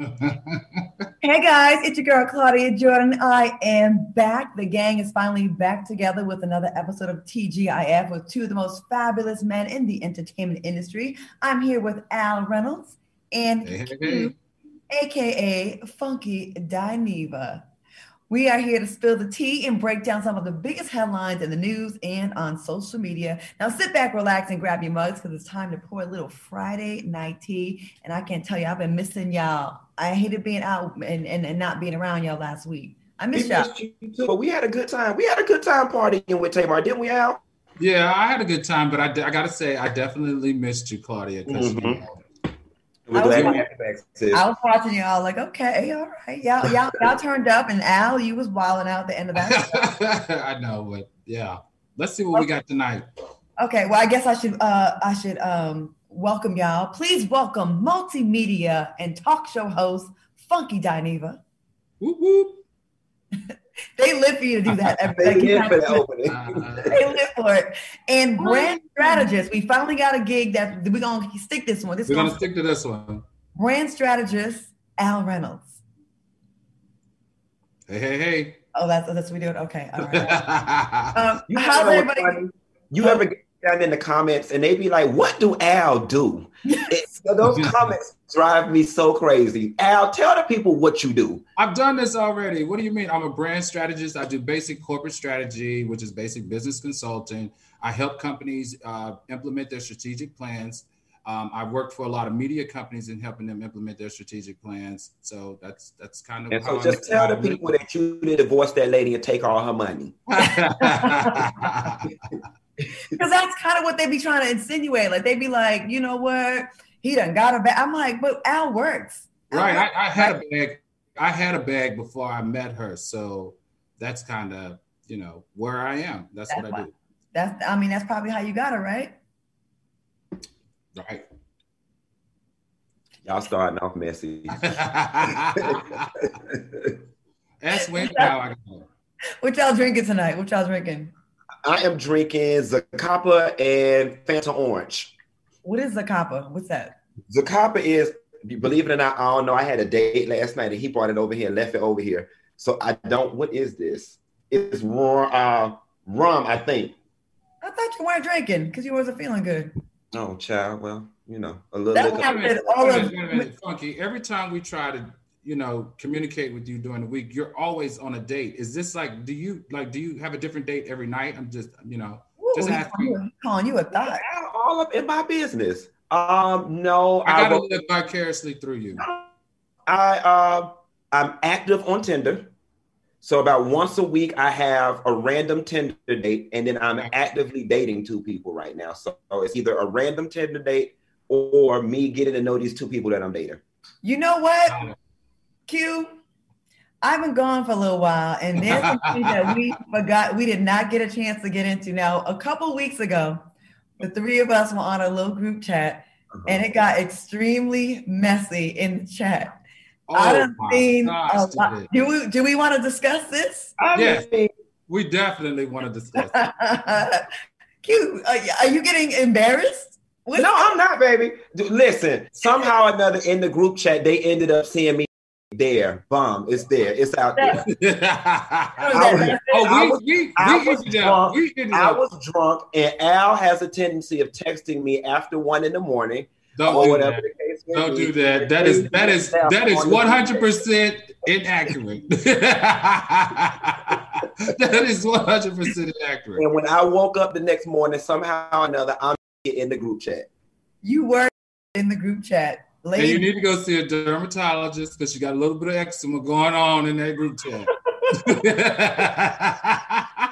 hey guys, it's your girl Claudia Jordan. I am back. The gang is finally back together with another episode of TGIF with two of the most fabulous men in the entertainment industry. I'm here with Al Reynolds and hey, hey, hey. aka Funky Dineva. We are here to spill the tea and break down some of the biggest headlines in the news and on social media. Now sit back, relax, and grab your mugs because it's time to pour a little Friday night tea. And I can't tell you, I've been missing y'all. I hated being out and, and, and not being around y'all last week. I miss y'all. You too, but we had a good time. We had a good time partying with Tamar, didn't we, Al? Yeah, I had a good time, but I, I got to say, I definitely missed you, Claudia, because mm-hmm. you know, I was, watching, I was watching y'all like, okay, all right, y'all, y'all, y'all turned up, and Al, you was wilding out the end of that. I know, but yeah, let's see what okay. we got tonight. Okay, well, I guess I should, uh, I should um, welcome y'all. Please welcome multimedia and talk show host Funky Dineva. Whoop whoop. they live for you to do that. they, live for that opening. they live for it. And brand strategist, we finally got a gig that we're gonna stick this one. This we're gonna stick to this one. Brand strategist Al Reynolds. Hey, hey, hey. Oh, that's that's what we do. Okay, all right. um, you how's everybody? You ever get down in the comments and they be like, "What do Al do?" those comments drive me so crazy. Al, tell the people what you do. I've done this already. What do you mean? I'm a brand strategist. I do basic corporate strategy, which is basic business consulting. I help companies uh, implement their strategic plans. Um, I've worked for a lot of media companies in helping them implement their strategic plans. So that's that's kind of. And so, just tell the people that you need to divorce that lady and take all her money. Because that's kind of what they be trying to insinuate. Like they be like, you know what? He done got a bag. I'm like, but Al works. Al right. Works. I, I, had a bag. I had a bag before I met her. So that's kind of, you know, where I am. That's, that's what I do. That's I mean, that's probably how you got it, right? Right. Y'all starting off messy. That's when how I What y'all drinking tonight? What y'all drinking? I am drinking Zacapa and Fanta Orange. What is Zacapa? What's that? Zacapa is, believe it or not, I don't know. I had a date last night and he brought it over here and left it over here. So I don't, what is this? It's rum, uh, rum I think. I thought you weren't drinking because you wasn't feeling good. Oh, child. Well, you know, a little. That happened all of funky. Every time we try to you know communicate with you during the week you're always on a date is this like do you like do you have a different date every night i'm just you know Ooh, just asking calling you a thought all up in my business. Um no i gotta I live vicariously through you. I uh i'm active on tinder. So about once a week i have a random tinder date and then i'm actively dating two people right now. So it's either a random tinder date or me getting to know these two people that i'm dating. You know what? Q, I've been gone for a little while, and there's something that we forgot. We did not get a chance to get into. Now, a couple weeks ago, the three of us were on a little group chat, uh-huh. and it got extremely messy in the chat. Oh I don't think. Do we do we want to discuss this? Yes, we definitely want to discuss. Q, are you getting embarrassed? What no, I'm not, baby. Listen, somehow or another in the group chat, they ended up seeing me there. Bomb. It's there. It's out there. I was, oh, we, I was drunk. I was drunk, and Al has a tendency of texting me after one in the morning. Don't or do whatever that. the case Don't be. do that. That is that is that is one hundred percent inaccurate. that is one hundred percent inaccurate. And when I woke up the next morning, somehow or another, I'm in the group chat. You were in the group chat. Lady. And you need to go see a dermatologist because you got a little bit of eczema going on in that group chat.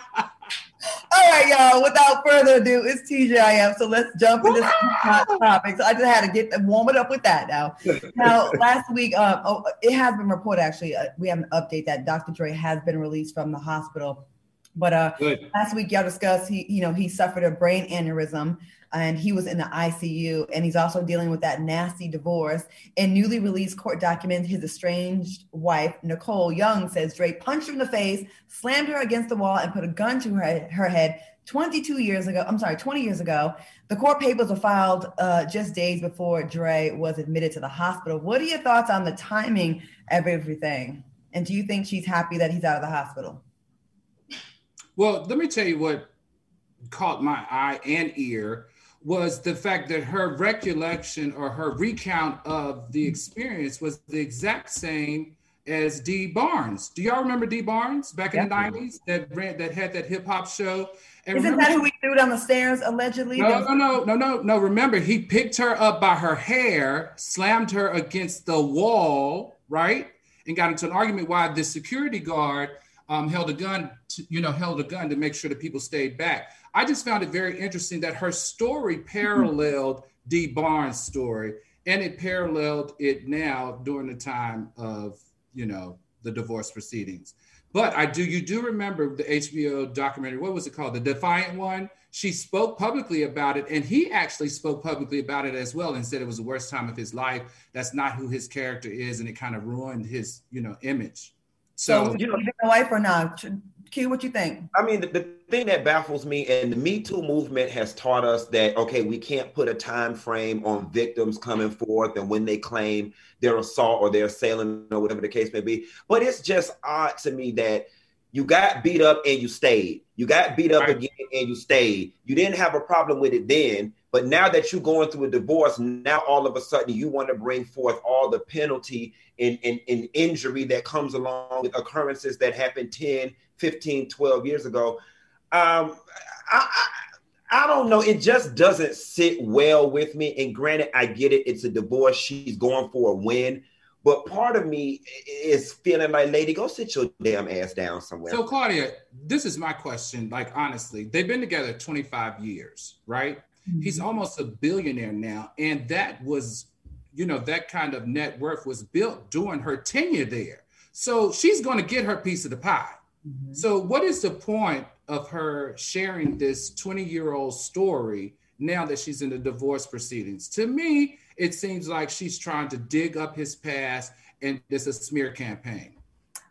All right, y'all. Without further ado, it's TGIF. So let's jump into some hot topics. So I just had to get warm it up with that now. Now, last week, uh, oh, it has been reported actually. Uh, we have an update that Dr. Dre has been released from the hospital But uh, last week y'all discussed he, you know, he suffered a brain aneurysm and he was in the ICU and he's also dealing with that nasty divorce. In newly released court documents, his estranged wife, Nicole Young, says Dre punched her in the face, slammed her against the wall, and put a gun to her, her head 22 years ago. I'm sorry, 20 years ago. The court papers were filed uh, just days before Dre was admitted to the hospital. What are your thoughts on the timing of everything? And do you think she's happy that he's out of the hospital? Well, let me tell you what caught my eye and ear was the fact that her recollection or her recount of the experience was the exact same as Dee Barnes. Do y'all remember Dee Barnes back in the 90s that ran that had that hip hop show? And Isn't remember, that who we threw down the stairs allegedly? No, no, no, no, no, no. Remember, he picked her up by her hair, slammed her against the wall, right? And got into an argument why the security guard um, held a gun, to, you know, held a gun to make sure that people stayed back. I just found it very interesting that her story paralleled Dee Barnes' story, and it paralleled it now during the time of you know the divorce proceedings. But I do you do remember the HBO documentary? What was it called? The Defiant one. She spoke publicly about it, and he actually spoke publicly about it as well, and said it was the worst time of his life. That's not who his character is, and it kind of ruined his you know image. So, so you know, wife or not? Q, what you think? I mean, the, the, thing that baffles me, and the Me Too movement has taught us that okay, we can't put a time frame on victims coming forth and when they claim their assault or their assailant or whatever the case may be. But it's just odd to me that you got beat up and you stayed. You got beat up right. again and you stayed. You didn't have a problem with it then, but now that you're going through a divorce, now all of a sudden you want to bring forth all the penalty and, and, and injury that comes along with occurrences that happened 10, 15, 12 years ago. Um, I, I, I don't know. It just doesn't sit well with me. And granted, I get it. It's a divorce. She's going for a win. But part of me is feeling like, lady, go sit your damn ass down somewhere. So, Claudia, this is my question. Like, honestly, they've been together 25 years, right? Mm-hmm. He's almost a billionaire now. And that was, you know, that kind of net worth was built during her tenure there. So she's going to get her piece of the pie. Mm-hmm. So, what is the point of her sharing this 20 year old story now that she's in the divorce proceedings? To me, it seems like she's trying to dig up his past and it's a smear campaign.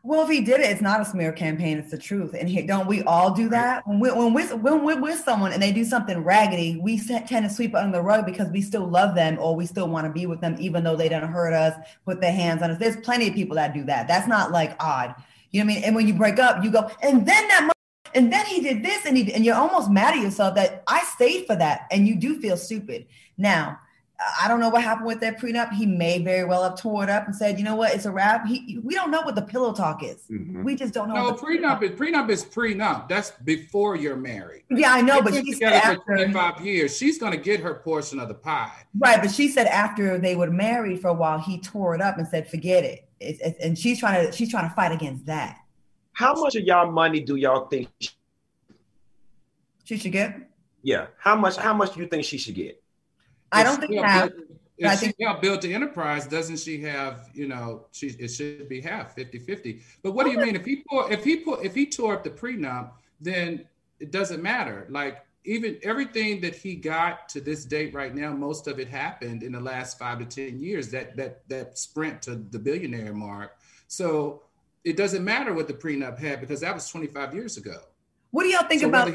Well, if he did it, it's not a smear campaign; it's the truth. And he, don't we all do that when we when we when we're with someone and they do something raggedy, we tend to sweep it under the rug because we still love them or we still want to be with them, even though they don't hurt us, put their hands on us. There's plenty of people that do that. That's not like odd. You know what I mean? And when you break up, you go, and then that, and then he did this, and he, and you're almost mad at yourself that I stayed for that, and you do feel stupid. Now, I don't know what happened with that prenup. He may very well have tore it up and said, "You know what? It's a wrap." He, we don't know what the pillow talk is. Mm-hmm. We just don't know. No, prenup is prenup is prenup. That's before you're married. Yeah, I know, but she said after for 25 years, she's going to get her portion of the pie. Right, but she said after they were married for a while, he tore it up and said, "Forget it." It's, it's, and she's trying to she's trying to fight against that. How much of y'all money do y'all think she should get? Yeah. How much? How much do you think she should get? I don't think that. If I think she helped build the enterprise, doesn't she have, you know, she it should be half 50-50. But what do you mean? If he pour, if he put if he tore up the prenup, then it doesn't matter. Like even everything that he got to this date right now, most of it happened in the last five to ten years. That that that sprint to the billionaire mark. So it doesn't matter what the prenup had because that was 25 years ago. What do y'all think so about?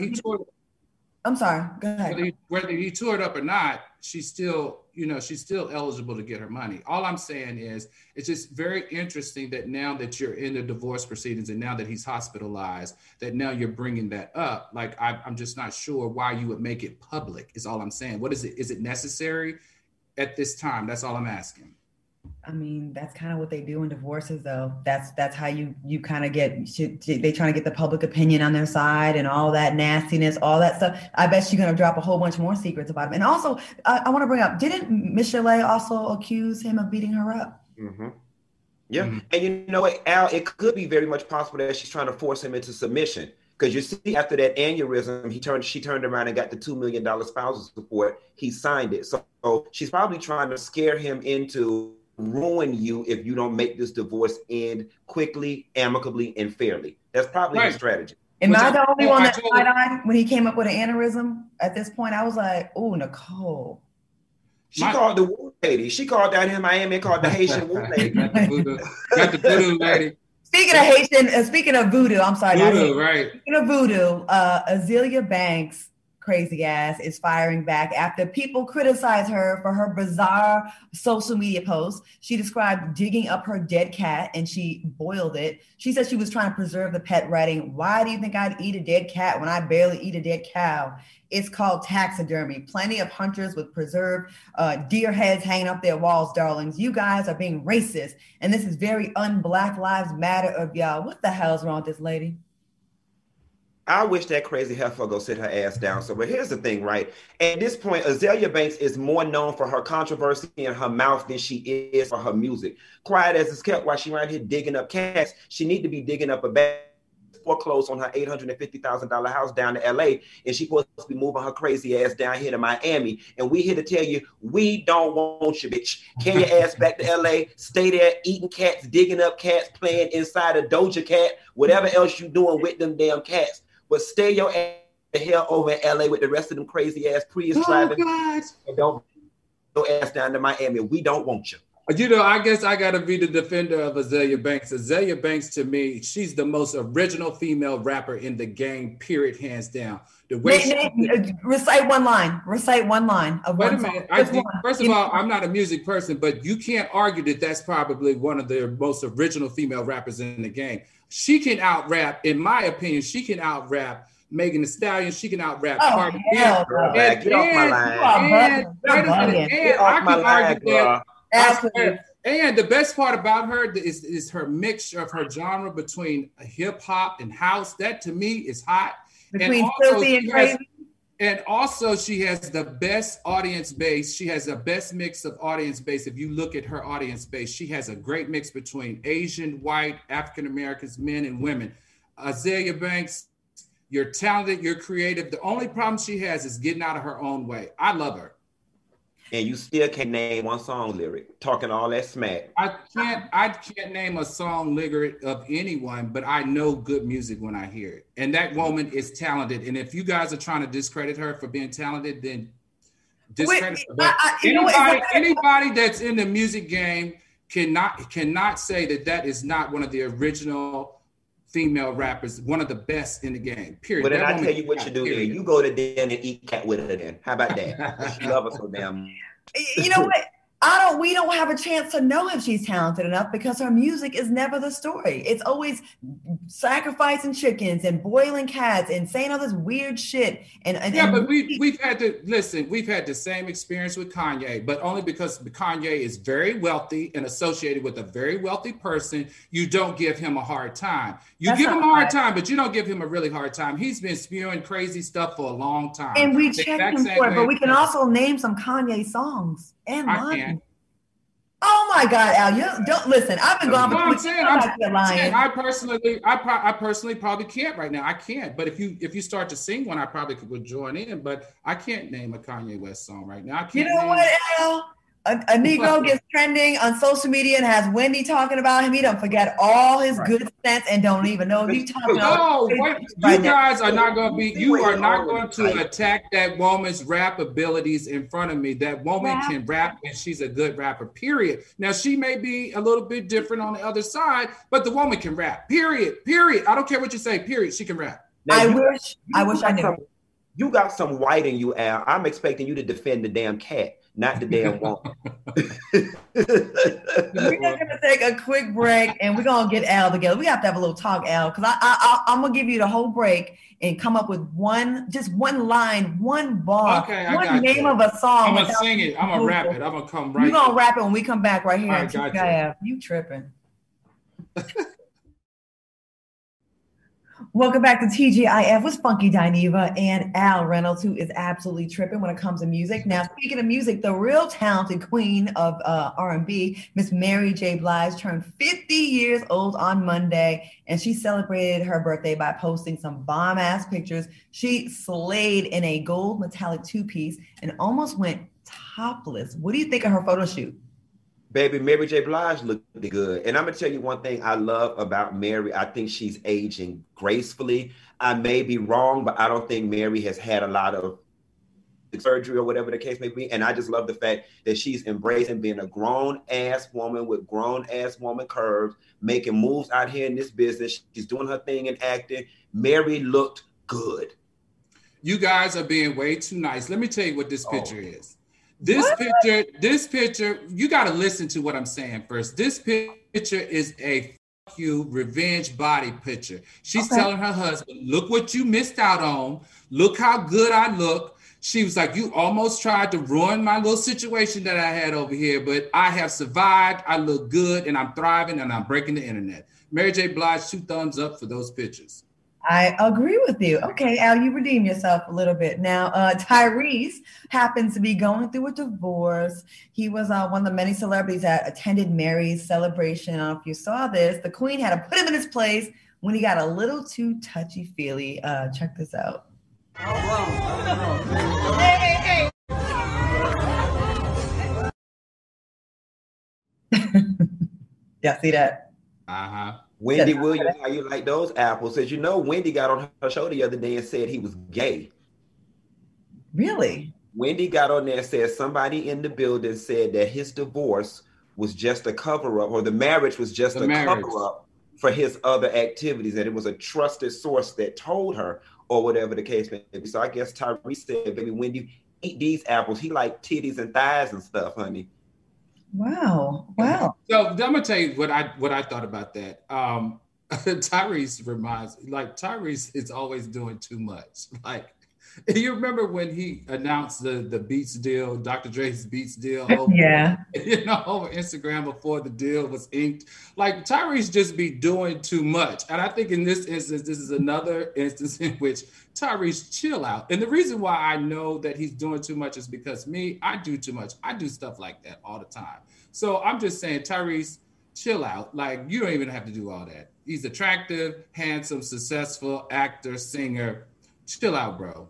I'm sorry. Go ahead. Whether he, whether it up or not, she's still, you know, she's still eligible to get her money. All I'm saying is, it's just very interesting that now that you're in the divorce proceedings and now that he's hospitalized, that now you're bringing that up. Like I, I'm just not sure why you would make it public. Is all I'm saying. What is it? Is it necessary at this time? That's all I'm asking. I mean, that's kind of what they do in divorces, though. That's that's how you you kind of get they trying to get the public opinion on their side and all that nastiness, all that stuff. I bet you're gonna drop a whole bunch more secrets about him. And also, I, I want to bring up: didn't Michel'le also accuse him of beating her up? Mm-hmm. Yeah, mm-hmm. and you know what, Al? It could be very much possible that she's trying to force him into submission because you see, after that aneurysm, he turned she turned around and got the two million dollar spousal support. He signed it, so, so she's probably trying to scare him into ruin you if you don't make this divorce end quickly, amicably, and fairly. That's probably right. the strategy. Am I the only one that side eyed when he came up with an aneurysm? At this point, I was like, "Oh, Nicole." She My, called the Woo lady. She called down here in Miami called the Haitian Woo lady. got the voodoo, got the voodoo lady. Speaking of Haitian, uh, speaking of voodoo, I'm sorry. Voodoo, right? Speaking of voodoo, uh, Azealia Banks crazy ass is firing back after people criticize her for her bizarre social media posts. She described digging up her dead cat and she boiled it. She said she was trying to preserve the pet, writing, Why do you think I'd eat a dead cat when I barely eat a dead cow? It's called taxidermy. Plenty of hunters with preserved uh, deer heads hanging up their walls, darlings. You guys are being racist. And this is very un Black Lives Matter of y'all. What the hell's wrong with this lady? I wish that crazy heifer go sit her ass down. So, but here's the thing, right? At this point, Azealia Banks is more known for her controversy in her mouth than she is for her music. Quiet as it's kept while she around here digging up cats, she need to be digging up a bag foreclosed on her $850,000 house down to LA, and she supposed to be moving her crazy ass down here to Miami. And we here to tell you, we don't want you, bitch. Carry your ass back to LA, stay there eating cats, digging up cats, playing inside a Doja Cat, whatever else you doing with them damn cats but stay your ass the hell over in LA with the rest of them crazy ass Prius oh, driving. God. And don't go ass down to Miami. We don't want you. You know, I guess I gotta be the defender of Azealia Banks. Azealia Banks, to me, she's the most original female rapper in the game. Period, hands down. The way Nate, Nate, uh, recite one line. Recite one line of Wait one a minute. I think, first of all, I'm not a music person, but you can't argue that that's probably one of the most original female rappers in the game. She can out rap, in my opinion, she can out rap Megan Thee Stallion. She can out rap oh, Cardi B. And, and, get off my line. And, and, and I can argue that. Absolutely. And the best part about her is, is her mixture of her genre between hip hop and house. That to me is hot. Between filthy and crazy. Has, and also, she has the best audience base. She has the best mix of audience base. If you look at her audience base, she has a great mix between Asian, white, African Americans, men, and women. Azealia Banks, you're talented, you're creative. The only problem she has is getting out of her own way. I love her and you still can't name one song lyric, talking all that smack. I can't I can't name a song lyric of anyone, but I know good music when I hear it. And that woman is talented. And if you guys are trying to discredit her for being talented, then discredit Wait, her. I, I, anybody, know, anybody that's in the music game cannot cannot say that that is not one of the original female rappers, one of the best in the game. Period. But then I tell you what you do period. then. You go to den and eat cat with her then. How about that? she love her so damn. You know what? I don't we don't have a chance to know if she's talented enough because her music is never the story. It's always sacrificing chickens and boiling cats and saying all this weird shit. And, and yeah, but we we've had to listen, we've had the same experience with Kanye, but only because Kanye is very wealthy and associated with a very wealthy person, you don't give him a hard time. You give him a hard right. time, but you don't give him a really hard time. He's been spewing crazy stuff for a long time. And we checked him for it, but we can also name some Kanye songs and mine. Oh my God, Al! You don't listen. I've been gone. No, I'm saying, I'm, saying, I personally, I, pro- I personally probably can't right now. I can't. But if you if you start to sing one, I probably could join in. But I can't name a Kanye West song right now. I can't. You know what, Al? A, a Negro gets trending on social media and has Wendy talking about him, he don't forget all his right. good sense and don't even know if you talking about. No, wait, you guys are not oh, going to be. You are not going to attack that woman's rap abilities in front of me. That woman rap. can rap and she's a good rapper. Period. Now she may be a little bit different on the other side, but the woman can rap. Period. Period. I don't care what you say. Period. She can rap. Now, I wish. I wish I knew. Some, you got some white in you, Al. I'm expecting you to defend the damn cat not the damn woman. we're gonna take a quick break and we're gonna get Al together. We have to have a little talk, Al, because I, I, I am gonna give you the whole break and come up with one, just one line, one bar, okay, one name you. of a song. I'm gonna sing it. I'm gonna rap it. I'm gonna come right. You're gonna rap it when we come back right here. I you. you tripping. Welcome back to TGIF with Funky Dineva and Al Reynolds, who is absolutely tripping when it comes to music. Now, speaking of music, the real talented queen of uh, R&B, Miss Mary J. Blige, turned 50 years old on Monday, and she celebrated her birthday by posting some bomb-ass pictures. She slayed in a gold metallic two-piece and almost went topless. What do you think of her photo shoot? Baby, Mary J. Blige looked good. And I'm gonna tell you one thing I love about Mary. I think she's aging gracefully. I may be wrong, but I don't think Mary has had a lot of surgery or whatever the case may be. And I just love the fact that she's embracing being a grown ass woman with grown ass woman curves, making moves out here in this business. She's doing her thing in acting. Mary looked good. You guys are being way too nice. Let me tell you what this oh. picture oh. is. This what? picture, this picture, you got to listen to what I'm saying first. This picture is a you revenge body picture. She's okay. telling her husband, Look what you missed out on. Look how good I look. She was like, You almost tried to ruin my little situation that I had over here, but I have survived. I look good and I'm thriving and I'm breaking the internet. Mary J. Blige, two thumbs up for those pictures. I agree with you. Okay, Al, you redeem yourself a little bit. Now, uh, Tyrese happens to be going through a divorce. He was uh, one of the many celebrities that attended Mary's celebration. I don't know if you saw this. The Queen had to put him in his place when he got a little too touchy feely. Uh, check this out. Hey, hey, hey. yeah, see that? Uh huh. Wendy Williams, how you like those apples? Says you know, Wendy got on her show the other day and said he was gay. Really? Wendy got on there and said somebody in the building said that his divorce was just a cover up, or the marriage was just the a cover up for his other activities, and it was a trusted source that told her, or whatever the case may be. So I guess Tyrese said, "Baby, Wendy, eat these apples. He like titties and thighs and stuff, honey." Wow. Wow. So I'm gonna tell you what I what I thought about that. Um Tyrese reminds like Tyrese is always doing too much. Like you remember when he announced the the Beats deal, Dr. Dre's Beats deal? Over, yeah. You know, over Instagram before the deal was inked. Like Tyrese just be doing too much. And I think in this instance, this is another instance in which Tyrese chill out. And the reason why I know that he's doing too much is because me, I do too much. I do stuff like that all the time. So I'm just saying, Tyrese, chill out. Like you don't even have to do all that. He's attractive, handsome, successful actor, singer. Chill out, bro.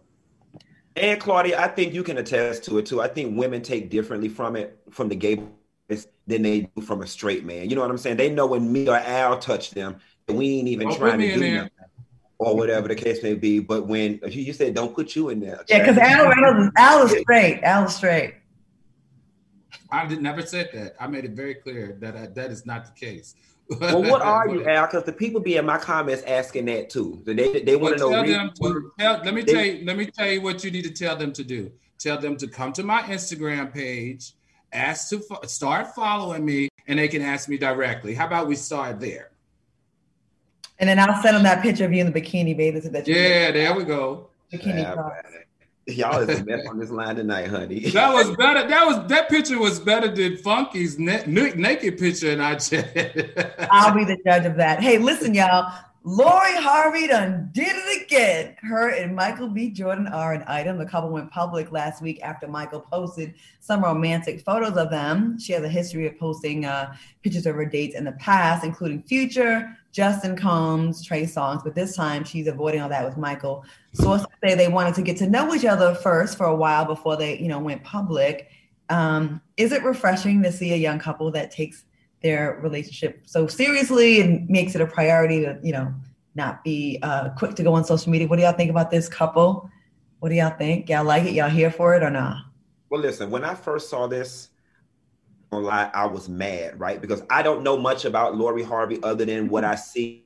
And Claudia, I think you can attest to it too. I think women take differently from it, from the gay boys than they do from a straight man. You know what I'm saying? They know when me or Al touch them, we ain't even oh, trying to do nothing or whatever the case may be. But when you said don't put you in there, yeah, because Al, Al, Al is straight. Al is straight. I did never said that. I made it very clear that I, that is not the case. Well, what are you, Al? Because the people be in my comments asking that too. So they they want to know. Them to, tell, let me they, tell you. Let me tell you what you need to tell them to do. Tell them to come to my Instagram page, ask to fo- start following me, and they can ask me directly. How about we start there? And then I'll send them that picture of you in the bikini, baby. So that yeah, there we go. Bikini yeah, Y'all is the best on this line tonight, honey. That was better. That was that picture was better than Funky's ne- naked picture in our chat. I'll be the judge of that. Hey, listen, y'all. Lori Harvey done did it again. Her and Michael B. Jordan are an item. The couple went public last week after Michael posted some romantic photos of them. She has a history of posting uh, pictures of her dates in the past, including Future, Justin Combs, Trey Songz, but this time she's avoiding all that with Michael. Sources say they wanted to get to know each other first for a while before they, you know, went public. Um, is it refreshing to see a young couple that takes their relationship so seriously and makes it a priority to, you know, not be uh, quick to go on social media. What do y'all think about this couple? What do y'all think? Y'all like it? Y'all here for it or not? Well, listen, when I first saw this, lie, I was mad, right? Because I don't know much about Lori Harvey other than what I see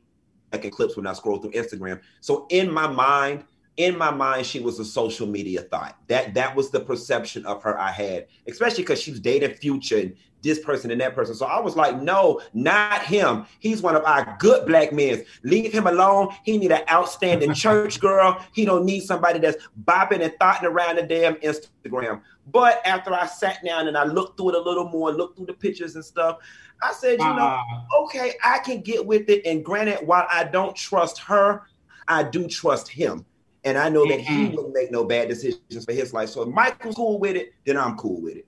like in clips when I scroll through Instagram. So in my mind, in my mind, she was a social media thought. That that was the perception of her I had, especially because she was dating Future and this person and that person. So I was like, no, not him. He's one of our good black men. Leave him alone. He need an outstanding church girl. He don't need somebody that's bopping and thotting around the damn Instagram. But after I sat down and I looked through it a little more, looked through the pictures and stuff, I said, you uh, know, okay, I can get with it. And granted, while I don't trust her, I do trust him. And I know that he wouldn't make no bad decisions for his life. So if Michael's cool with it, then I'm cool with it.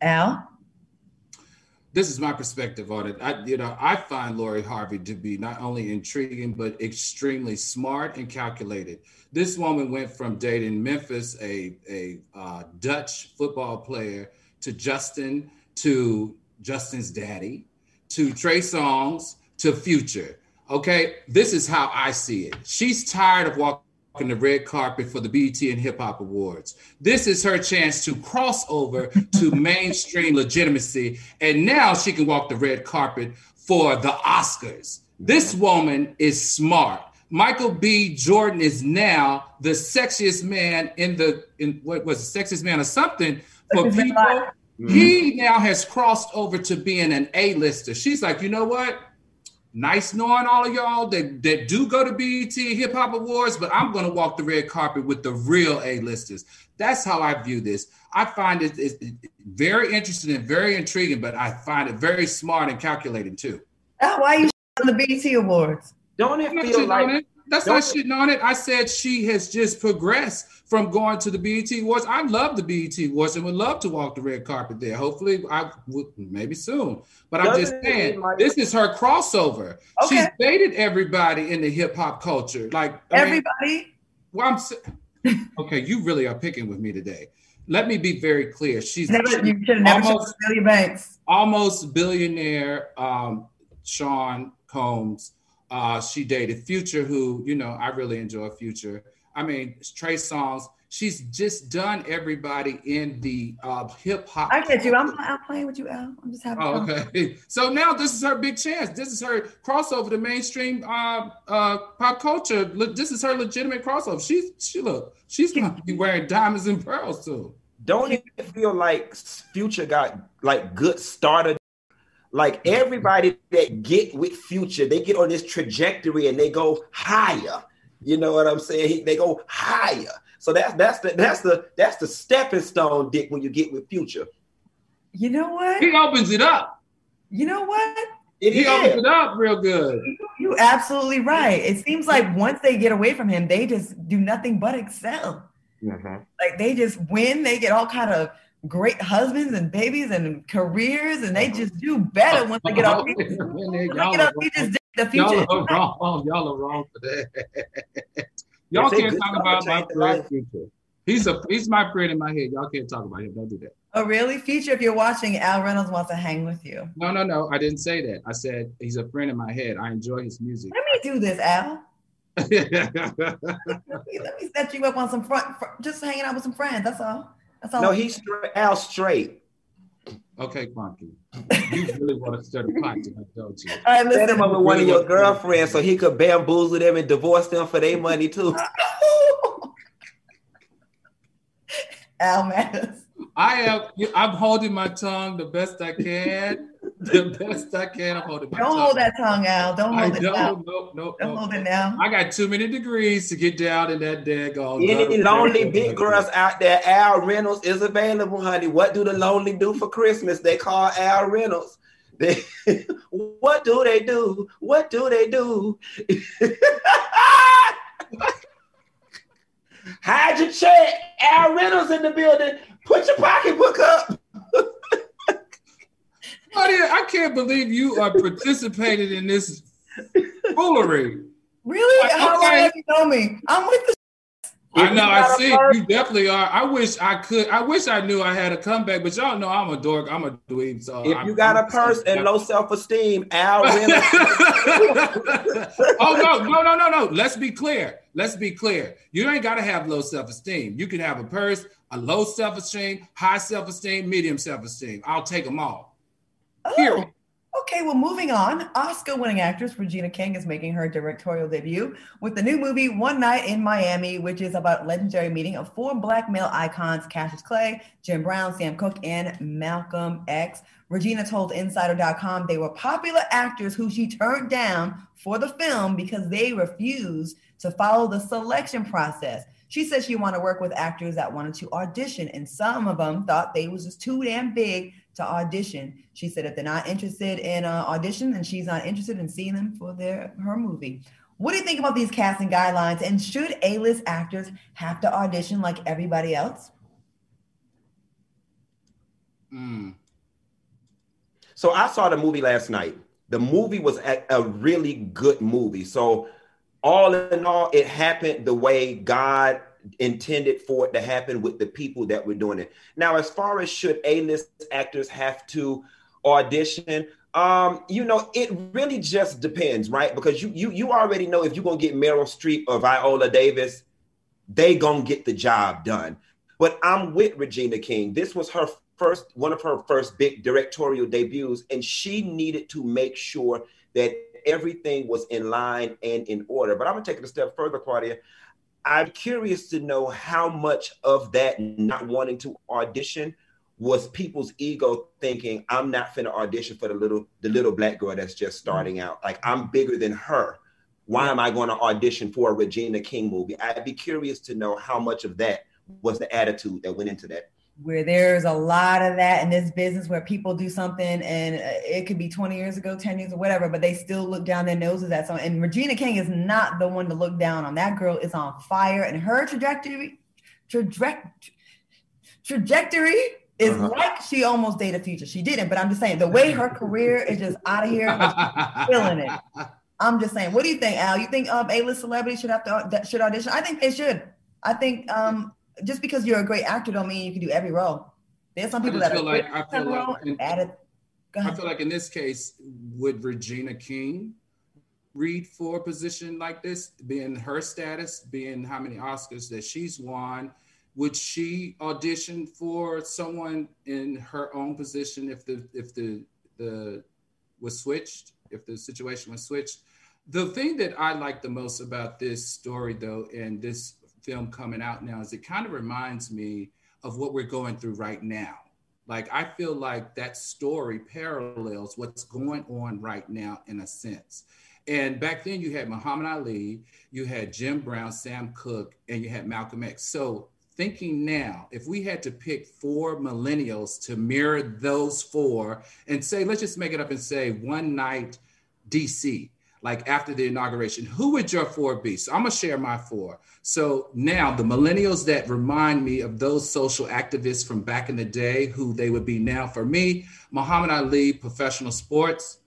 Al? This is my perspective on it. I, you know, I find Lori Harvey to be not only intriguing but extremely smart and calculated. This woman went from dating Memphis, a a uh, Dutch football player, to Justin, to Justin's daddy, to Trey Songz, to Future. Okay, this is how I see it. She's tired of walking the red carpet for the BET and Hip Hop Awards. This is her chance to cross over to mainstream legitimacy, and now she can walk the red carpet for the Oscars. This woman is smart. Michael B. Jordan is now the sexiest man in the in what was the sexiest man or something for people. Mm-hmm. He now has crossed over to being an A-lister. She's like, you know what? Nice knowing all of y'all that, that do go to BET Hip Hop Awards, but I'm going to walk the red carpet with the real A-listers. That's how I view this. I find it, it, it very interesting and very intriguing, but I find it very smart and calculating too. Oh, why are you on the BET Awards? Don't it feel like that's not shitting on it. I said she has just progressed from going to the BET Awards. I love the BET Awards and would love to walk the red carpet there. Hopefully, I would maybe soon. But I'm just saying, this is her crossover. Okay. She's dated everybody in the hip hop culture. Like I everybody. Mean, well, I'm okay. You really are picking with me today. Let me be very clear. She's never, you should have never almost, Banks. Almost billionaire um, Sean Combs uh, she dated Future, who, you know, I really enjoy Future. I mean, Trey Songz. She's just done everybody in the uh, hip hop. I get you. I'm, I'm playing with you, Al. I'm just having oh, fun. Okay. So now this is her big chance. This is her crossover to mainstream uh, uh, pop culture. This is her legitimate crossover. She's she look. She's gonna be wearing diamonds and pearls too. Don't it feel like Future got like good starter like everybody that get with Future, they get on this trajectory and they go higher. You know what I'm saying? They go higher. So that's that's the that's the that's the stepping stone, Dick, when you get with Future. You know what? He opens it up. You know what? It he is. opens it up real good. You, are absolutely right. It seems like once they get away from him, they just do nothing but excel. Mm-hmm. Like they just win. They get all kind of great husbands and babies and careers, and they just do better once they get off. Y'all, the future. Y'all are wrong. Y'all are wrong for that. y'all can't talk about my friend future. He's a he's my friend in my head. Y'all can't talk about him. Don't do that. Oh, really? Future, if you're watching, Al Reynolds wants to hang with you. No, no, no. I didn't say that. I said he's a friend in my head. I enjoy his music. Let me do this, Al. let, me, let me set you up on some front, just hanging out with some friends. That's all. That's all. No, he's straight, Al straight. Okay, Funky. You really want to start a pot tonight, don't you? All right, Set him up with one of your girlfriends so he could bamboozle them and divorce them for their money too. Al Matters. I am. I'm holding my tongue the best I can. The best I can. I'm holding my don't tongue. hold that tongue, Al. Don't hold I it don't, now. No, no, don't no, hold it now. I got too many degrees to get down in that daggone. Any lonely big girls out there, Al Reynolds is available, honey. What do the lonely do for Christmas? They call Al Reynolds. They, what do they do? What do they do? Hide your check. Al Reynolds in the building. Put your pocketbook up. Oh, Claudia, I can't believe you are participating in this foolery. Really? How long have you known me? I'm with the I know. I see. You definitely are. I wish I could. I wish I knew I had a comeback, but y'all know I'm a dork. I'm a dweeb. So if I'm, you got I'm, a purse I'm, and low self esteem, Al. oh no, no, no, no, no. Let's be clear. Let's be clear. You ain't got to have low self esteem. You can have a purse, a low self esteem, high self esteem, medium self esteem. I'll take them all. Oh. Okay, well, moving on. Oscar winning actress Regina King is making her directorial debut with the new movie One Night in Miami, which is about legendary meeting of four black male icons Cassius Clay, Jim Brown, Sam Cooke, and Malcolm X. Regina told Insider.com they were popular actors who she turned down for the film because they refused to follow the selection process. She said she wanted to work with actors that wanted to audition, and some of them thought they was just too damn big to audition. She said if they're not interested in uh, audition, then she's not interested in seeing them for their her movie. What do you think about these casting guidelines? And should A-list actors have to audition like everybody else? Mm. So I saw the movie last night. The movie was a, a really good movie. So all in all, it happened the way God intended for it to happen with the people that were doing it. Now, as far as should A-list actors have to audition. Um, you know, it really just depends, right? Because you you you already know if you're gonna get Meryl Streep or Viola Davis, they gonna get the job done. But I'm with Regina King. This was her first one of her first big directorial debuts, and she needed to make sure that everything was in line and in order. But I'm gonna take it a step further, Claudia. I'm curious to know how much of that not wanting to audition was people's ego thinking I'm not finna audition for the little the little black girl that's just mm-hmm. starting out. Like I'm bigger than her. Why am I going to audition for a Regina King movie? I'd be curious to know how much of that was the attitude that went into that. Where there's a lot of that in this business where people do something and uh, it could be 20 years ago, 10 years or whatever, but they still look down their noses at someone. And Regina King is not the one to look down on. That girl is on fire and her trajectory, trajectory, trajectory is uh-huh. like she almost dated Future. She didn't, but I'm just saying the way her career is just out of here, feeling it. I'm just saying. What do you think, Al? You think um, A-list celebrities should have to should audition? I think they should. I think um, just because you're a great actor don't mean you can do every role. There's some people that are like, I feel like in, added. I feel like in this case, would Regina King read for a position like this, being her status, being how many Oscars that she's won? would she audition for someone in her own position if the if the the was switched if the situation was switched the thing that i like the most about this story though and this film coming out now is it kind of reminds me of what we're going through right now. Like i feel like that story parallels what's going on right now in a sense. And back then you had muhammad ali you had jim brown sam cooke and you had malcolm x. So thinking now, if we had to pick four millennials to mirror those four and say, let's just make it up and say one night DC, like after the inauguration, who would your four be? So I'm gonna share my four. So now the millennials that remind me of those social activists from back in the day, who they would be now for me, Muhammad Ali, professional sports,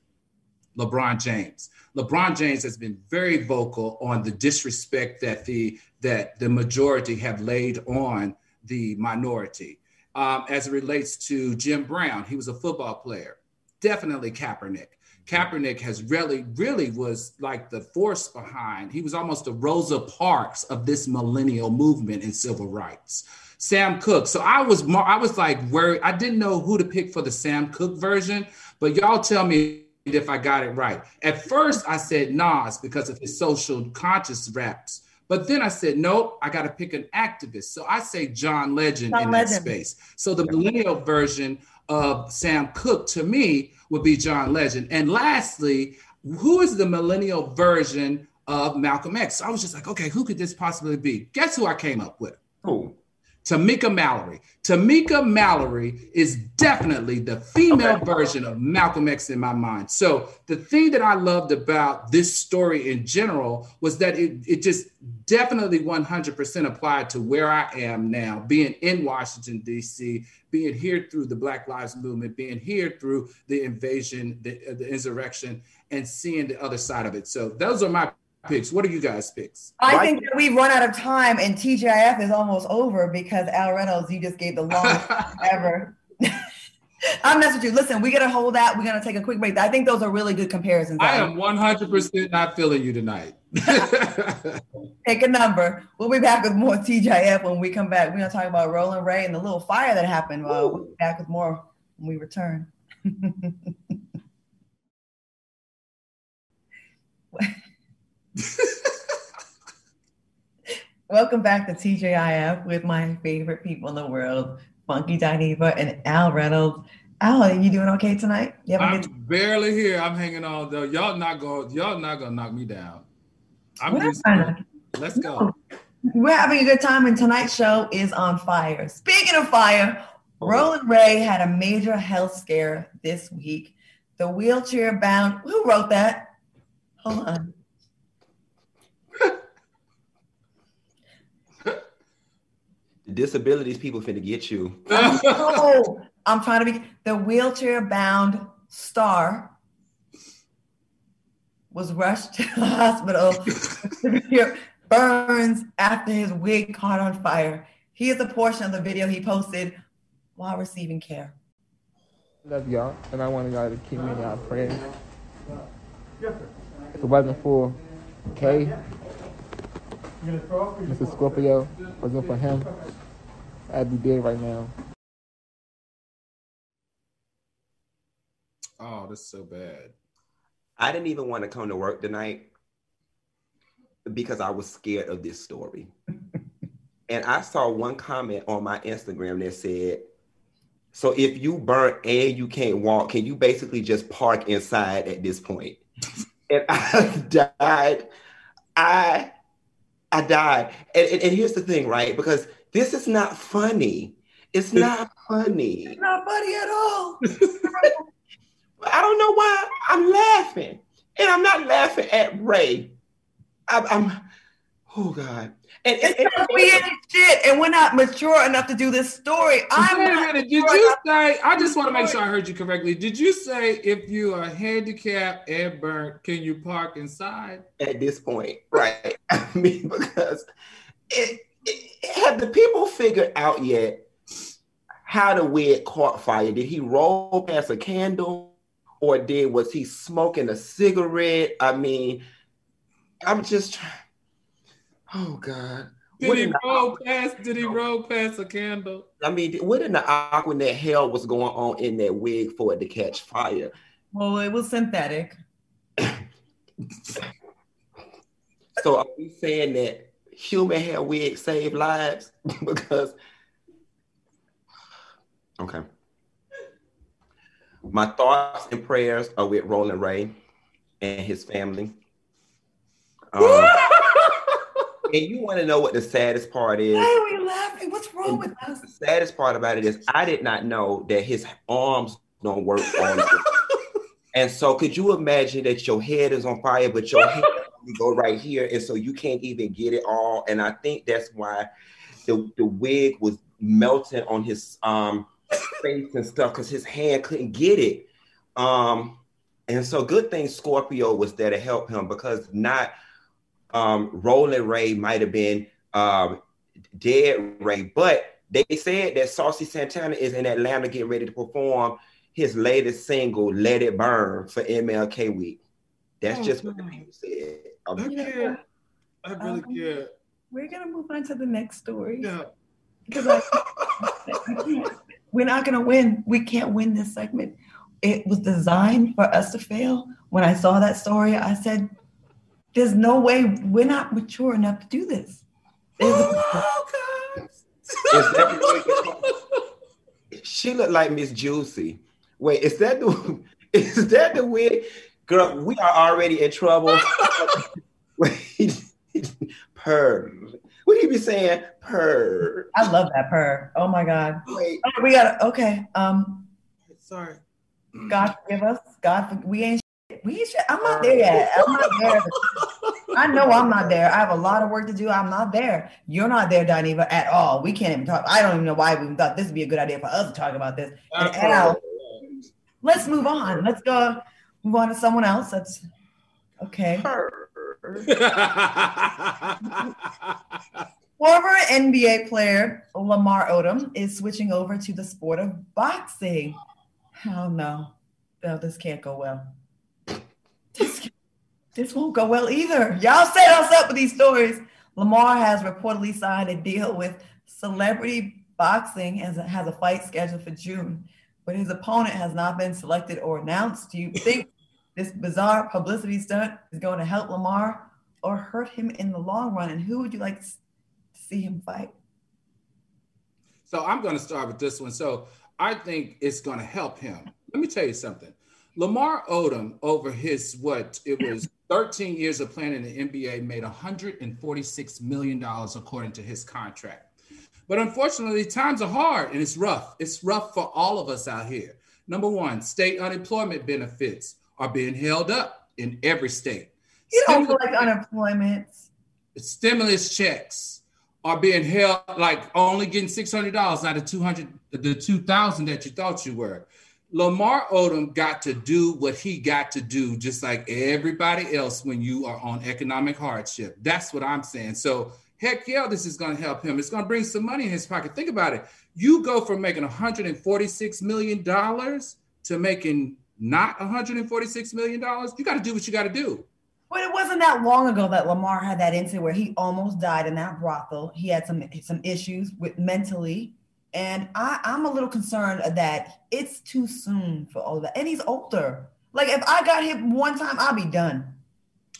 LeBron James. LeBron James has been very vocal on the disrespect that the that the majority have laid on the minority. Um, as it relates to Jim Brown, he was a football player. Definitely Kaepernick. Kaepernick has really, really was like the force behind. He was almost the Rosa Parks of this millennial movement in civil rights. Sam Cooke. So I was, more, I was like worried. I didn't know who to pick for the Sam Cooke version, but y'all tell me if I got it right. At first, I said Nas because of his social conscious raps. But then I said, nope, I got to pick an activist. So I say John Legend John in Legend. that space. So the millennial version of Sam Cooke to me would be John Legend. And lastly, who is the millennial version of Malcolm X? So I was just like, okay, who could this possibly be? Guess who I came up with? Who? Tamika Mallory. Tamika Mallory is definitely the female okay. version of Malcolm X in my mind. So the thing that I loved about this story in general was that it, it just definitely 100% applied to where I am now, being in Washington, D.C., being here through the Black Lives Movement, being here through the invasion, the, the insurrection, and seeing the other side of it. So those are my picks. What are you guys' picks? I think that we've run out of time and TGIF is almost over because Al Reynolds, you just gave the longest ever. I'm messing with you. Listen, we gotta hold that. We're gonna take a quick break. I think those are really good comparisons. I am 100% not feeling you tonight. Take a number. We'll be back with more TGIF when we come back. We're gonna talk about Roland Ray and the little fire that happened. Uh, we'll be back with more when we return. Welcome back to TGIF with my favorite people in the world, Funky Dineva and Al Reynolds. Al, are you doing okay tonight? You I'm good... barely here. I'm hanging on though. Y'all not gonna Y'all not gonna knock me down. I'm just. Let's go. We're having a good time, and tonight's show is on fire. Speaking of fire. Roland Ray had a major health scare this week. The wheelchair bound. Who wrote that? Hold on. Disabilities people finna get you. oh, I'm trying to be the wheelchair bound star was rushed to the hospital burns after his wig caught on fire. Here's a portion of the video he posted while receiving care. Love y'all, and I want y'all to keep me in y'all prayers. If it wasn't for Kay, Mr. Scorpio, wasn't for him, I'd be dead right now. Oh, that's so bad. I didn't even want to come to work tonight because I was scared of this story. and I saw one comment on my Instagram that said, So if you burn and you can't walk, can you basically just park inside at this point? and I died. I I died. And, and, and here's the thing, right? Because this is not funny. It's not funny. It's not funny at all. I don't know why I'm laughing. And I'm not laughing at Ray. I, I'm, oh God. And, and, and, we ain't shit, and we're not mature enough to do this story. I'm Wait a minute. Did you say? I just want to make sure I heard you correctly. Did you say if you are handicapped and burnt, can you park inside? At this point, right? I mean, because it, it, have the people figured out yet how the wig caught fire? Did he roll past a candle, or did was he smoking a cigarette? I mean, I'm just trying. Oh God. Did what he roll the, past? Did he roll past a candle? I mean, what in the Aquanet hell was going on in that wig for it to catch fire? Well, it was synthetic. so are we saying that human hair wigs save lives? because okay. My thoughts and prayers are with Rolling Ray and his family. Um, and you want to know what the saddest part is? Why are we laughing? What's wrong with us? The saddest part about it is I did not know that his arms don't work on And so could you imagine that your head is on fire, but your head go right here, and so you can't even get it all. And I think that's why the, the wig was melting on his um face and stuff because his hand couldn't get it. Um, and so good thing Scorpio was there to help him because not um, Rolling Ray might have been um, dead Ray, but they said that Saucy Santana is in Atlanta getting ready to perform his latest single, Let It Burn, for MLK Week. That's oh, just what the people said. Um, I can't. I really um, can't. We're gonna move on to the next story. Yeah. Because I, we're not gonna win. We can't win this segment. It was designed for us to fail. When I saw that story, I said, there's no way we're not mature enough to do this. Oh, she looked like Miss Juicy. Wait, is that the is that the way? Girl, we are already in trouble. Wait, purr. What do you be saying? Purr. I love that purr. Oh my God. Wait. Oh, we got okay. Um sorry. God forgive us. God, we ain't we should, I'm not there yet. I'm not there. I know I'm not there. I have a lot of work to do. I'm not there. You're not there, Dineva, at all. We can't even talk. I don't even know why we thought this would be a good idea for us to talk about this. And Al, let's move on. Let's go move on to someone else. That's okay. Former NBA player Lamar Odom is switching over to the sport of boxing. Hell no. No, this can't go well this won't go well either. Y'all set us up with these stories. Lamar has reportedly signed a deal with Celebrity Boxing and has a fight scheduled for June, but his opponent has not been selected or announced. Do you think this bizarre publicity stunt is going to help Lamar or hurt him in the long run? And who would you like to see him fight? So I'm going to start with this one. So I think it's going to help him. Let me tell you something. Lamar Odom, over his what it was 13 years of playing in the NBA, made 146 million dollars according to his contract. But unfortunately, times are hard and it's rough. It's rough for all of us out here. Number one, state unemployment benefits are being held up in every state. You don't like unemployment. Stimulus checks are being held like only getting six hundred dollars, out of two hundred, the two thousand that you thought you were. Lamar Odom got to do what he got to do, just like everybody else when you are on economic hardship. That's what I'm saying. So, heck yeah, this is going to help him. It's going to bring some money in his pocket. Think about it. You go from making $146 million to making not 146 million dollars, you got to do what you got to do. But it wasn't that long ago that Lamar had that incident where he almost died in that brothel. He had some some issues with mentally, and I, I'm a little concerned that it's too soon for all of that. And he's older. Like if I got hit one time, I'll be done.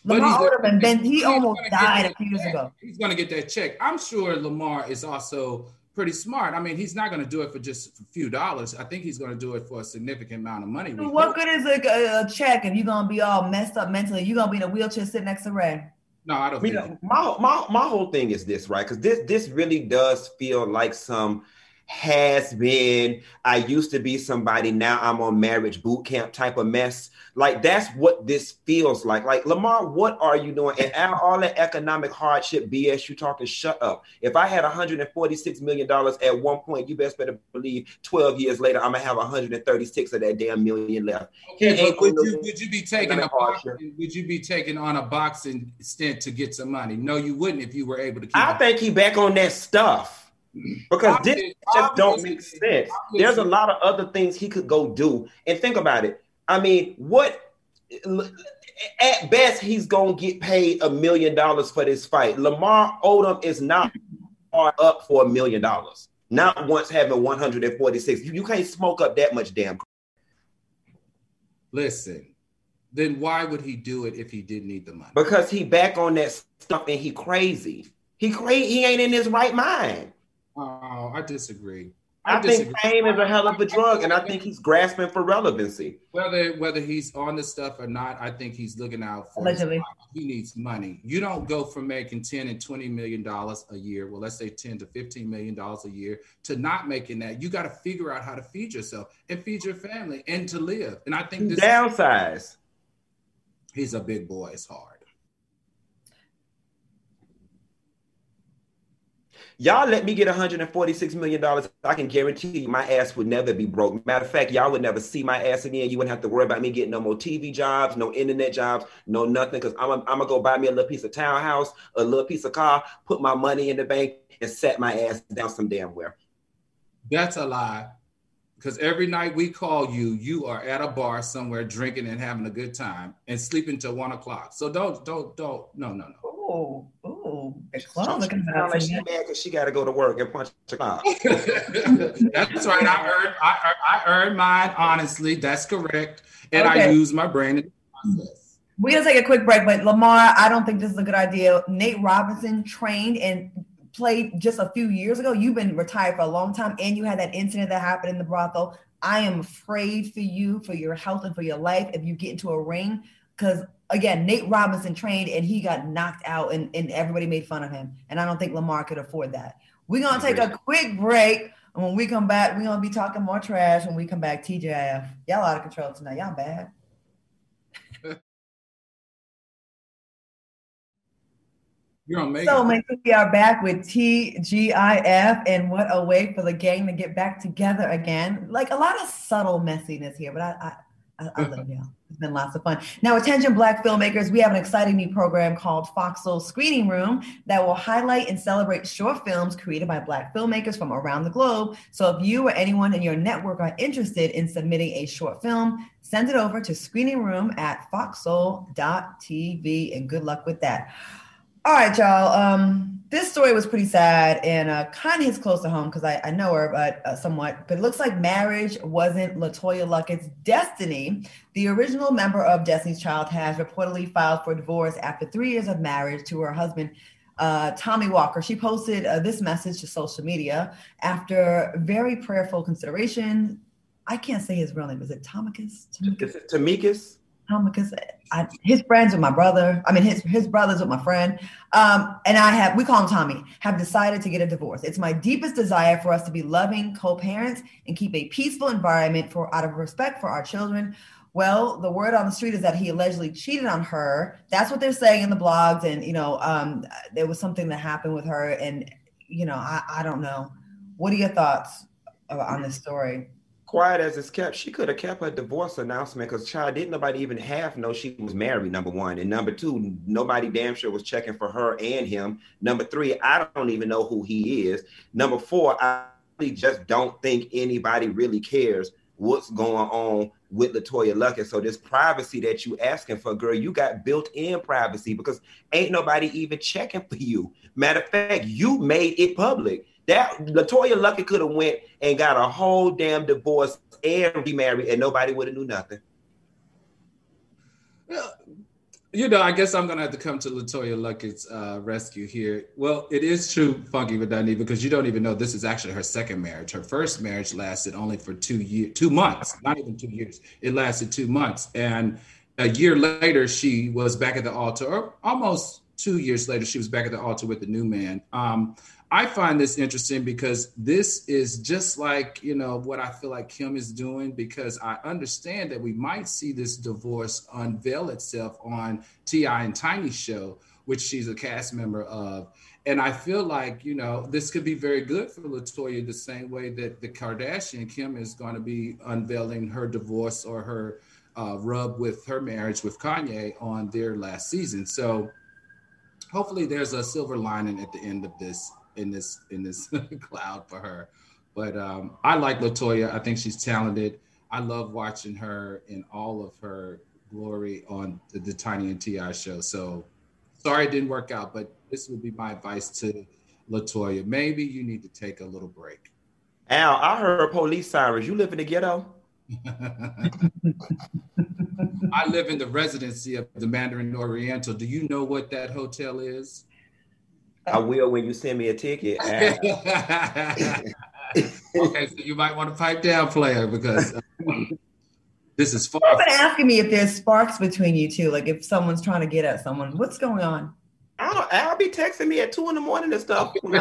Lamar would have been. He almost died a few years ago. He's going to get that check. I'm sure Lamar is also pretty smart. I mean, he's not going to do it for just a few dollars. I think he's going to do it for a significant amount of money. what good is a, a, check if you're going to be all messed up mentally? You're going to be in a wheelchair sitting next to Ray. No, I don't. I mean, my, my my whole thing is this, right? Because this this really does feel like some has been. I used to be somebody. Now I'm on marriage boot camp type of mess. Like that's what this feels like. Like Lamar, what are you doing? And all that economic hardship BS you talking, shut up. If I had 146 million dollars at one point, you best better believe 12 years later I'm gonna have 136 of that damn million left. Okay, but would you, would you be taking a boxing, would you be taking on a boxing stint to get some money? No, you wouldn't if you were able to. I think he back on that stuff because this just don't make sense. There's a lot of other things he could go do. And think about it. I mean, what at best he's gonna get paid a million dollars for this fight. Lamar Odom is not up for a million dollars. Not once having 146. You, you can't smoke up that much damn. Listen, then why would he do it if he didn't need the money? Because he back on that stuff and he crazy. He crazy. He ain't in his right mind. Oh, I disagree. I, I think fame is a hell of a drug, and I think he's grasping for relevancy. Whether whether he's on the stuff or not, I think he's looking out for. Allegedly, he needs money. You don't go from making ten and twenty million dollars a year. Well, let's say ten to fifteen million dollars a year to not making that. You got to figure out how to feed yourself and feed your family and to live. And I think this downsize. He's a big boy. It's hard. Y'all let me get 146 million dollars. I can guarantee you my ass would never be broke. Matter of fact, y'all would never see my ass again. You wouldn't have to worry about me getting no more TV jobs, no internet jobs, no nothing. Because I'm, I'm gonna go buy me a little piece of townhouse, a little piece of car, put my money in the bank, and set my ass down some damn where. That's a lie. Because every night we call you, you are at a bar somewhere drinking and having a good time and sleeping till one o'clock. So don't, don't, don't, no, no, no. Oh, oh, it's close. She sound like she mad because she got to go to work and punch the clock. That's right. I earned, I, I earned mine honestly. That's correct, and okay. I use my brain in the process. We're gonna take a quick break, but Lamar, I don't think this is a good idea. Nate Robinson trained and played just a few years ago. You've been retired for a long time, and you had that incident that happened in the brothel. I am afraid for you, for your health, and for your life if you get into a ring because again, Nate Robinson trained and he got knocked out and, and everybody made fun of him. And I don't think Lamar could afford that. We're gonna take a quick break. And when we come back, we're gonna be talking more trash when we come back. TGIF. Y'all out of control tonight. Y'all bad. You're amazing. So we are back with TGIF, and what a way for the gang to get back together again. Like a lot of subtle messiness here, but I, I I, I love you. It's been lots of fun. Now, attention, Black filmmakers, we have an exciting new program called Foxhole Screening Room that will highlight and celebrate short films created by Black filmmakers from around the globe. So, if you or anyone in your network are interested in submitting a short film, send it over to screening room at foxhole.tv and good luck with that. All right, y'all. Um, this story was pretty sad and uh, kind of hits close to home because I, I, know her, but uh, somewhat. But it looks like marriage wasn't LeToya Luckett's destiny. The original member of Destiny's Child has reportedly filed for divorce after three years of marriage to her husband, uh, Tommy Walker. She posted uh, this message to social media after very prayerful consideration. I can't say his real name. Is it Tommicus? Tamikis? Because I, his friends with my brother. I mean, his his brothers with my friend. Um, and I have we call him Tommy. Have decided to get a divorce. It's my deepest desire for us to be loving co-parents and keep a peaceful environment for out of respect for our children. Well, the word on the street is that he allegedly cheated on her. That's what they're saying in the blogs. And you know, um, there was something that happened with her, and you know, I, I don't know. What are your thoughts on this story? Quiet as it's kept, she could have kept her divorce announcement because child didn't nobody even half know she was married. Number one, and number two, nobody damn sure was checking for her and him. Number three, I don't even know who he is. Number four, I really just don't think anybody really cares what's going on with LeToya Luckett. So this privacy that you asking for, girl, you got built-in privacy because ain't nobody even checking for you. Matter of fact, you made it public. That LeToya Luckett could have went and got a whole damn divorce and remarried, and nobody would have knew nothing. Well, you know, I guess I'm gonna have to come to LeToya Luckett's uh, rescue here. Well, it is true, Funky Dineva, because you don't even know this is actually her second marriage. Her first marriage lasted only for two years, two months, not even two years. It lasted two months, and a year later, she was back at the altar, or almost two years later, she was back at the altar with the new man. Um, I find this interesting because this is just like, you know, what I feel like Kim is doing because I understand that we might see this divorce unveil itself on T.I. and Tiny show, which she's a cast member of. And I feel like, you know, this could be very good for LeToya the same way that the Kardashian Kim is going to be unveiling her divorce or her uh, rub with her marriage with Kanye on their last season. So hopefully there's a silver lining at the end of this in this in this cloud for her. But um, I like LeToya. I think she's talented. I love watching her in all of her glory on the, the Tiny and T.I. show. So sorry it didn't work out, but this would be my advice to LeToya. Maybe you need to take a little break. Al, I heard police sirens. You live in the ghetto? I live in the residency of the Mandarin Oriental. Do you know what that hotel is? I will when you send me a ticket. okay, so you might want to pipe down, player, because uh, this is far. You've been asking me if there's sparks between you two, like if someone's trying to get at someone. What's going on? I'll, I'll be texting me at two in the morning and stuff. the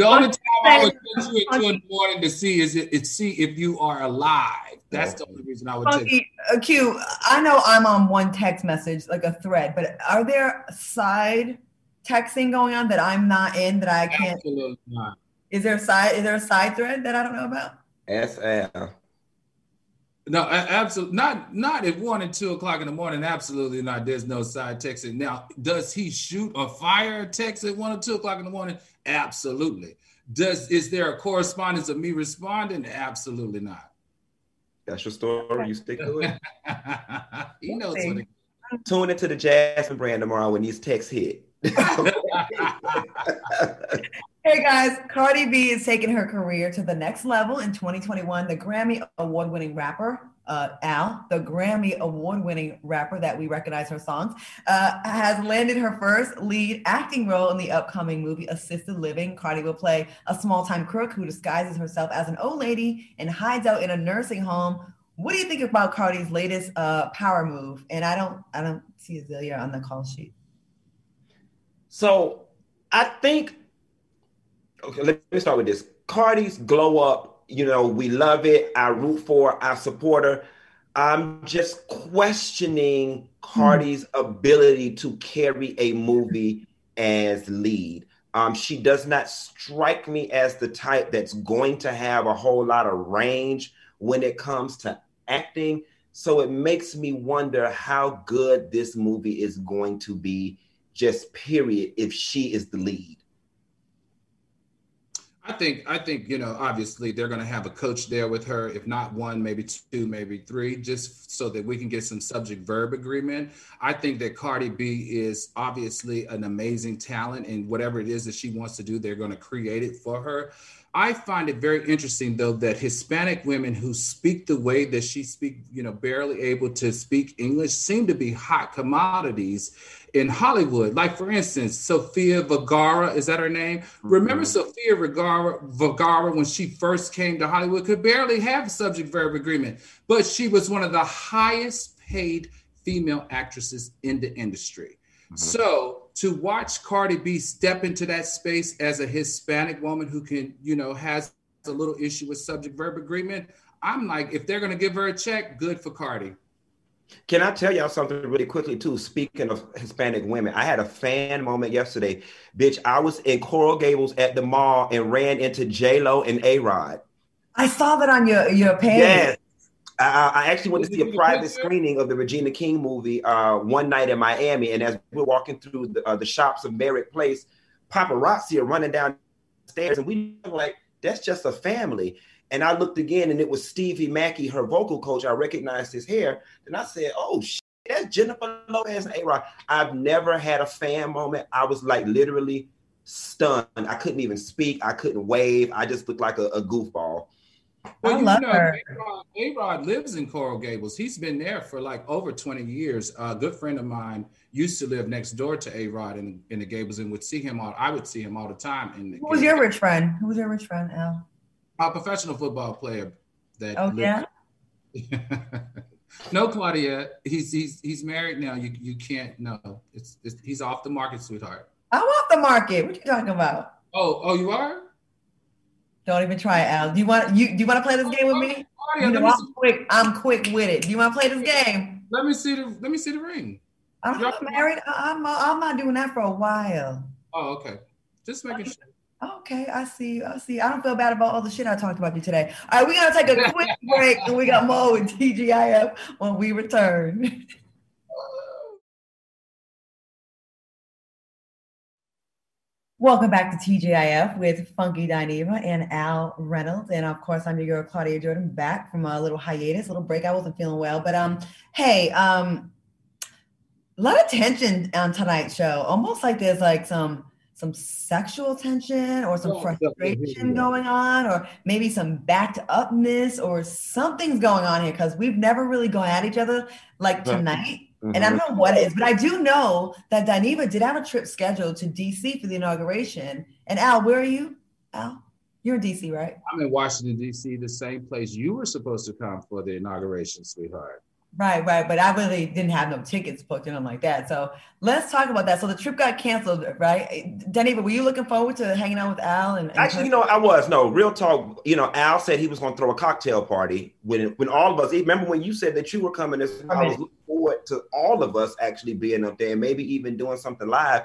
only time I would text you at two in the morning to see is it, it see if you are alive. That's the only reason I would Funky, text. Uh, Q, I know I'm on one text message, like a thread, but are there side texting going on that I'm not in that I can't? Absolutely not. Is there a side? Is there a side thread that I don't know about? SL. No, absolutely not. Not at one and two o'clock in the morning. Absolutely not. There's no side texting. Now, does he shoot or fire a text at one or two o'clock in the morning? Absolutely. Does is there a correspondence of me responding? Absolutely not. That's your story. You stick to it. he knows what. It- Tune into the Jasmine brand tomorrow when these texts hit. hey guys, Cardi B is taking her career to the next level in 2021. The Grammy award winning rapper, uh, Al, the Grammy award winning rapper that we recognize her songs, uh, has landed her first lead acting role in the upcoming movie Assisted Living. Cardi will play a small time crook who disguises herself as an old lady and hides out in a nursing home. What do you think about Cardi's latest uh, power move? And I don't, I don't see Azealia on the call sheet. So I think okay, let me start with this. Cardi's glow up, you know, we love it. I root for, I support her. I'm just questioning Cardi's mm. ability to carry a movie as lead. Um, she does not strike me as the type that's going to have a whole lot of range when it comes to acting. So it makes me wonder how good this movie is going to be just period if she is the lead? I think I think you know obviously they're going to have a coach there with her if not one maybe two maybe three just so that we can get some subject verb agreement. I think that Cardi B is obviously an amazing talent and whatever it is that she wants to do they're going to create it for her. I find it very interesting though that Hispanic women who speak the way that she speak, you know, barely able to speak English seem to be hot commodities in Hollywood. Like for instance, Sofia Vergara, is that her name? Mm-hmm. Remember Sofia Vergara, Vergara when she first came to Hollywood could barely have subject verb agreement, but she was one of the highest paid female actresses in the industry. Mm-hmm. So to watch Cardi B step into that space as a Hispanic woman who can, you know, has a little issue with subject verb agreement, I'm like, if they're gonna give her a check, good for Cardi. Can I tell y'all something really quickly too? Speaking of Hispanic women, I had a fan moment yesterday. Bitch, I was in Coral Gables at the mall and ran into J Lo and A Rod. I saw that on your your page. Yes. I, I actually went to see a private screening of the Regina King movie uh, one night in Miami, and as we are walking through the, uh, the shops of Merrick Park, paparazzi are running down stairs, and we were like, "That's just a family." And I looked again, and it was Stevie Mackey, her vocal coach. I recognized his hair, and I said, "Oh shit, that's Jennifer Lopez and A-Rod." I've never had a fan moment. I was like literally stunned. I couldn't even speak. I couldn't wave. I just looked like a, a goofball. Well, I you love know, her. A-Rod, lives in Coral Gables. He's been there for like over 20 years. A good friend of mine used to live next door to A-Rod in, in the Gables and would see him all. I would see him all the time. In the Who was your rich friend? Who was your rich friend, Al? A professional football player. That oh yeah. no, Claudia. He's he's he's married now. You you can't no. It's, it's he's off the market, sweetheart. I'm off the market. What you talking about? Oh oh, you are. Don't even try it, Al. Do you want you do you want to play this oh, game with oh, me? you know, I'm quick. I'm quick with it. Do you want to play this game? Let me see the let me see the ring. I'm not married. I'm I'm not doing that for a while. Oh, okay. Just making sure. Okay, I see. I see. I don't feel bad about all the shit I talked about you today. All right, we're gonna take a quick break, and we got more with TGIF when we return. Welcome back to TGIF with Funky Dineva and Al Reynolds. And of course, I'm your girl Claudia Jordan back from a little hiatus, a little break. I wasn't feeling well. But um, hey, um, a lot of tension on tonight's show. Almost like there's like some some sexual tension or some frustration going on, or maybe some backed upness or something's going on here because we've never really gone at each other like tonight. Mm-hmm. And I don't know what it is, but I do know that Dineva did have a trip scheduled to DC for the inauguration. And Al, where are you? Al, you're in DC, right? I'm in Washington, DC, the same place you were supposed to come for the inauguration, sweetheart. Right, right. But I really didn't have no tickets booked or anything like that. So let's talk about that. So the trip got canceled, right? Denny, were you looking forward to hanging out with Al? And, and actually, you know, I was. No, real talk. You know, Al said he was going to throw a cocktail party when when all of us. Remember when you said that you were coming? This, I was looking forward to all of us actually being up there and maybe even doing something live.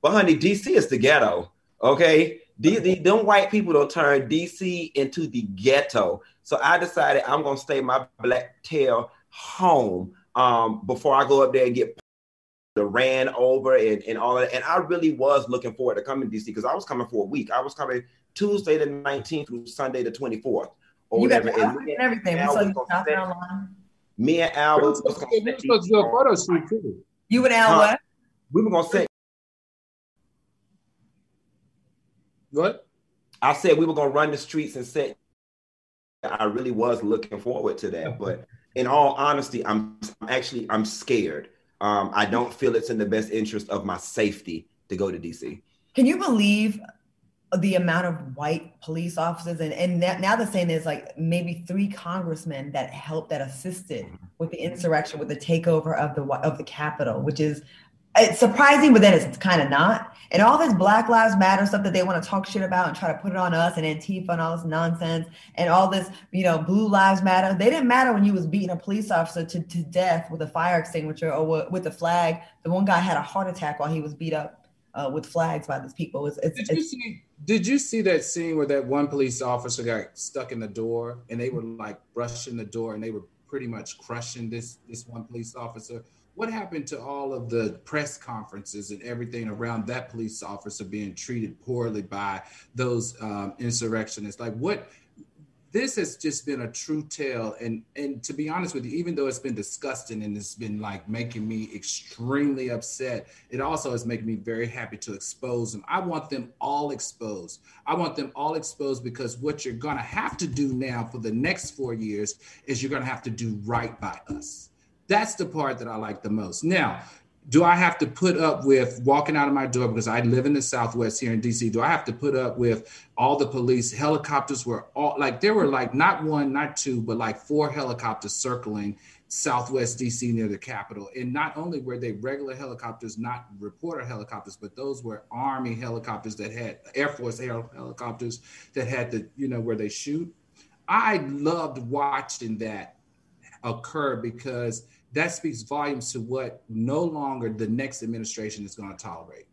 But honey, DC is the ghetto. Okay, the, the, them white people don't turn DC into the ghetto. So I decided I'm gonna stay my black tail home um, before I go up there and get the ran over and, and all that. And I really was looking forward to coming to DC because I was coming for a week. I was coming Tuesday the 19th through Sunday the 24th or you whatever. And, and everything. We saw you online. Me and Al was, was going to do a photo shoot too. You and Al what? We were going to say. What? I said we were going to run the streets and set. I really was looking forward to that, but in all honesty, I'm actually I'm scared. Um, I don't feel it's in the best interest of my safety to go to DC. Can you believe the amount of white police officers and and now they're saying there's like maybe three congressmen that helped that assisted with the insurrection with the takeover of the of the Capitol, which is it's surprising, but then it's kind of not. And all this Black Lives Matter stuff that they want to talk shit about and try to put it on us and Antifa and all this nonsense and all this, you know, Blue Lives Matter. They didn't matter when you was beating a police officer to, to death with a fire extinguisher or with a flag. The one guy had a heart attack while he was beat up uh, with flags by these people. It's, it's, did, you see, did you see that scene where that one police officer got stuck in the door and they were like brushing the door and they were pretty much crushing this this one police officer? What happened to all of the press conferences and everything around that police officer being treated poorly by those um, insurrectionists? Like, what? This has just been a true tale, and and to be honest with you, even though it's been disgusting and it's been like making me extremely upset, it also is making me very happy to expose them. I want them all exposed. I want them all exposed because what you're gonna have to do now for the next four years is you're gonna have to do right by us that's the part that I like the most. Now, do I have to put up with walking out of my door because I live in the Southwest here in DC? Do I have to put up with all the police helicopters were all like there were like not one, not two, but like four helicopters circling Southwest DC near the Capitol. And not only were they regular helicopters, not reporter helicopters, but those were Army helicopters that had Air Force helicopters that had the, you know, where they shoot. I loved watching that occur because that speaks volumes to what no longer the next administration is going to tolerate.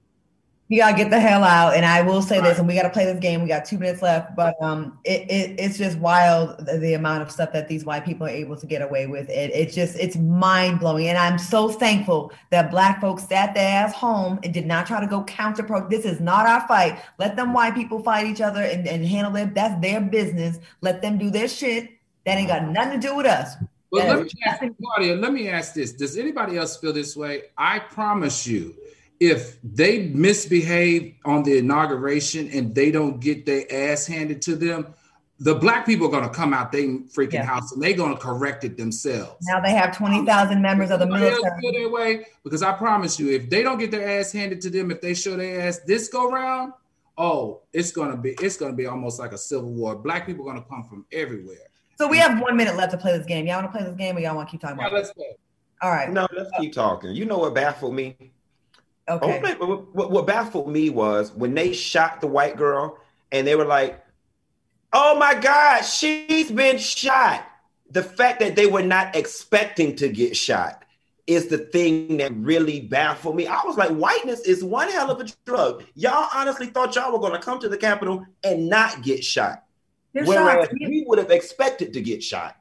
You gotta get the hell out. And I will say this, and we gotta play this game. We got two minutes left, but um, it, it it's just wild the, the, amount of stuff that these white people are able to get away with. It it's just it's mind blowing, and I'm so thankful that black folks sat their ass home and did not try to go counter pro. This is not our fight. Let them white people fight each other and, and handle it. That's their business. Let them do their shit. That ain't got nothing to do with us. Well, let me ask Claudia, let me ask this. Does anybody else feel this way? I promise you if they misbehave on the inauguration and they don't get their ass handed to them, the black people are going to come out they freaking yeah. house and they're going to correct it themselves. Now they have 20,000 members of the military. Their way because I promise you, if they don't get their ass handed to them, if they show their ass this go round, oh, it's going to be, it's going to be almost like a civil war. Black people are going to come from everywhere. So we have one minute left to play this game. Y'all want to play this game or y'all want to keep talking yeah, about let's play. All right. No, let's keep talking. You know what baffled me? Okay. what, what, what baffled me was when they shot the white girl and they were like, oh my God, she's been shot. The fact that they were not expecting to get shot is the thing that really baffled me. I was like, whiteness is one hell of a drug. Y'all honestly thought y'all were going to come to the Capitol and not get shot. They're Whereas we would have expected to get shot.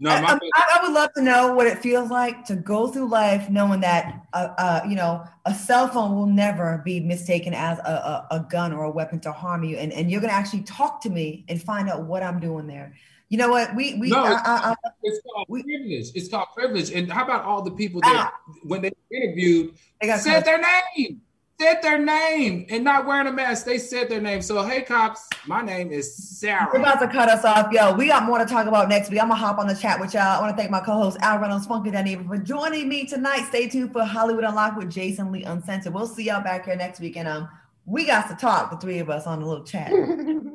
No, I, I, I, would love to know what it feels like to go through life knowing that, uh, uh, you know, a cell phone will never be mistaken as a, a, a gun or a weapon to harm you, and and you're gonna actually talk to me and find out what I'm doing there. You know what? We we no, I, it's, called we, privilege. It's called privilege. And how about all the people that ah, when they interviewed they said their name? Said their name and not wearing a mask. They said their name. So, hey, cops, my name is Sarah. We're about to cut us off. Yo, we got more to talk about next week. I'm going to hop on the chat with y'all. I want to thank my co host, Al Reynolds, Funky Dineva, for joining me tonight. Stay tuned for Hollywood Unlocked with Jason Lee Uncensored. We'll see y'all back here next week. And um, we got to talk, the three of us, on a little chat.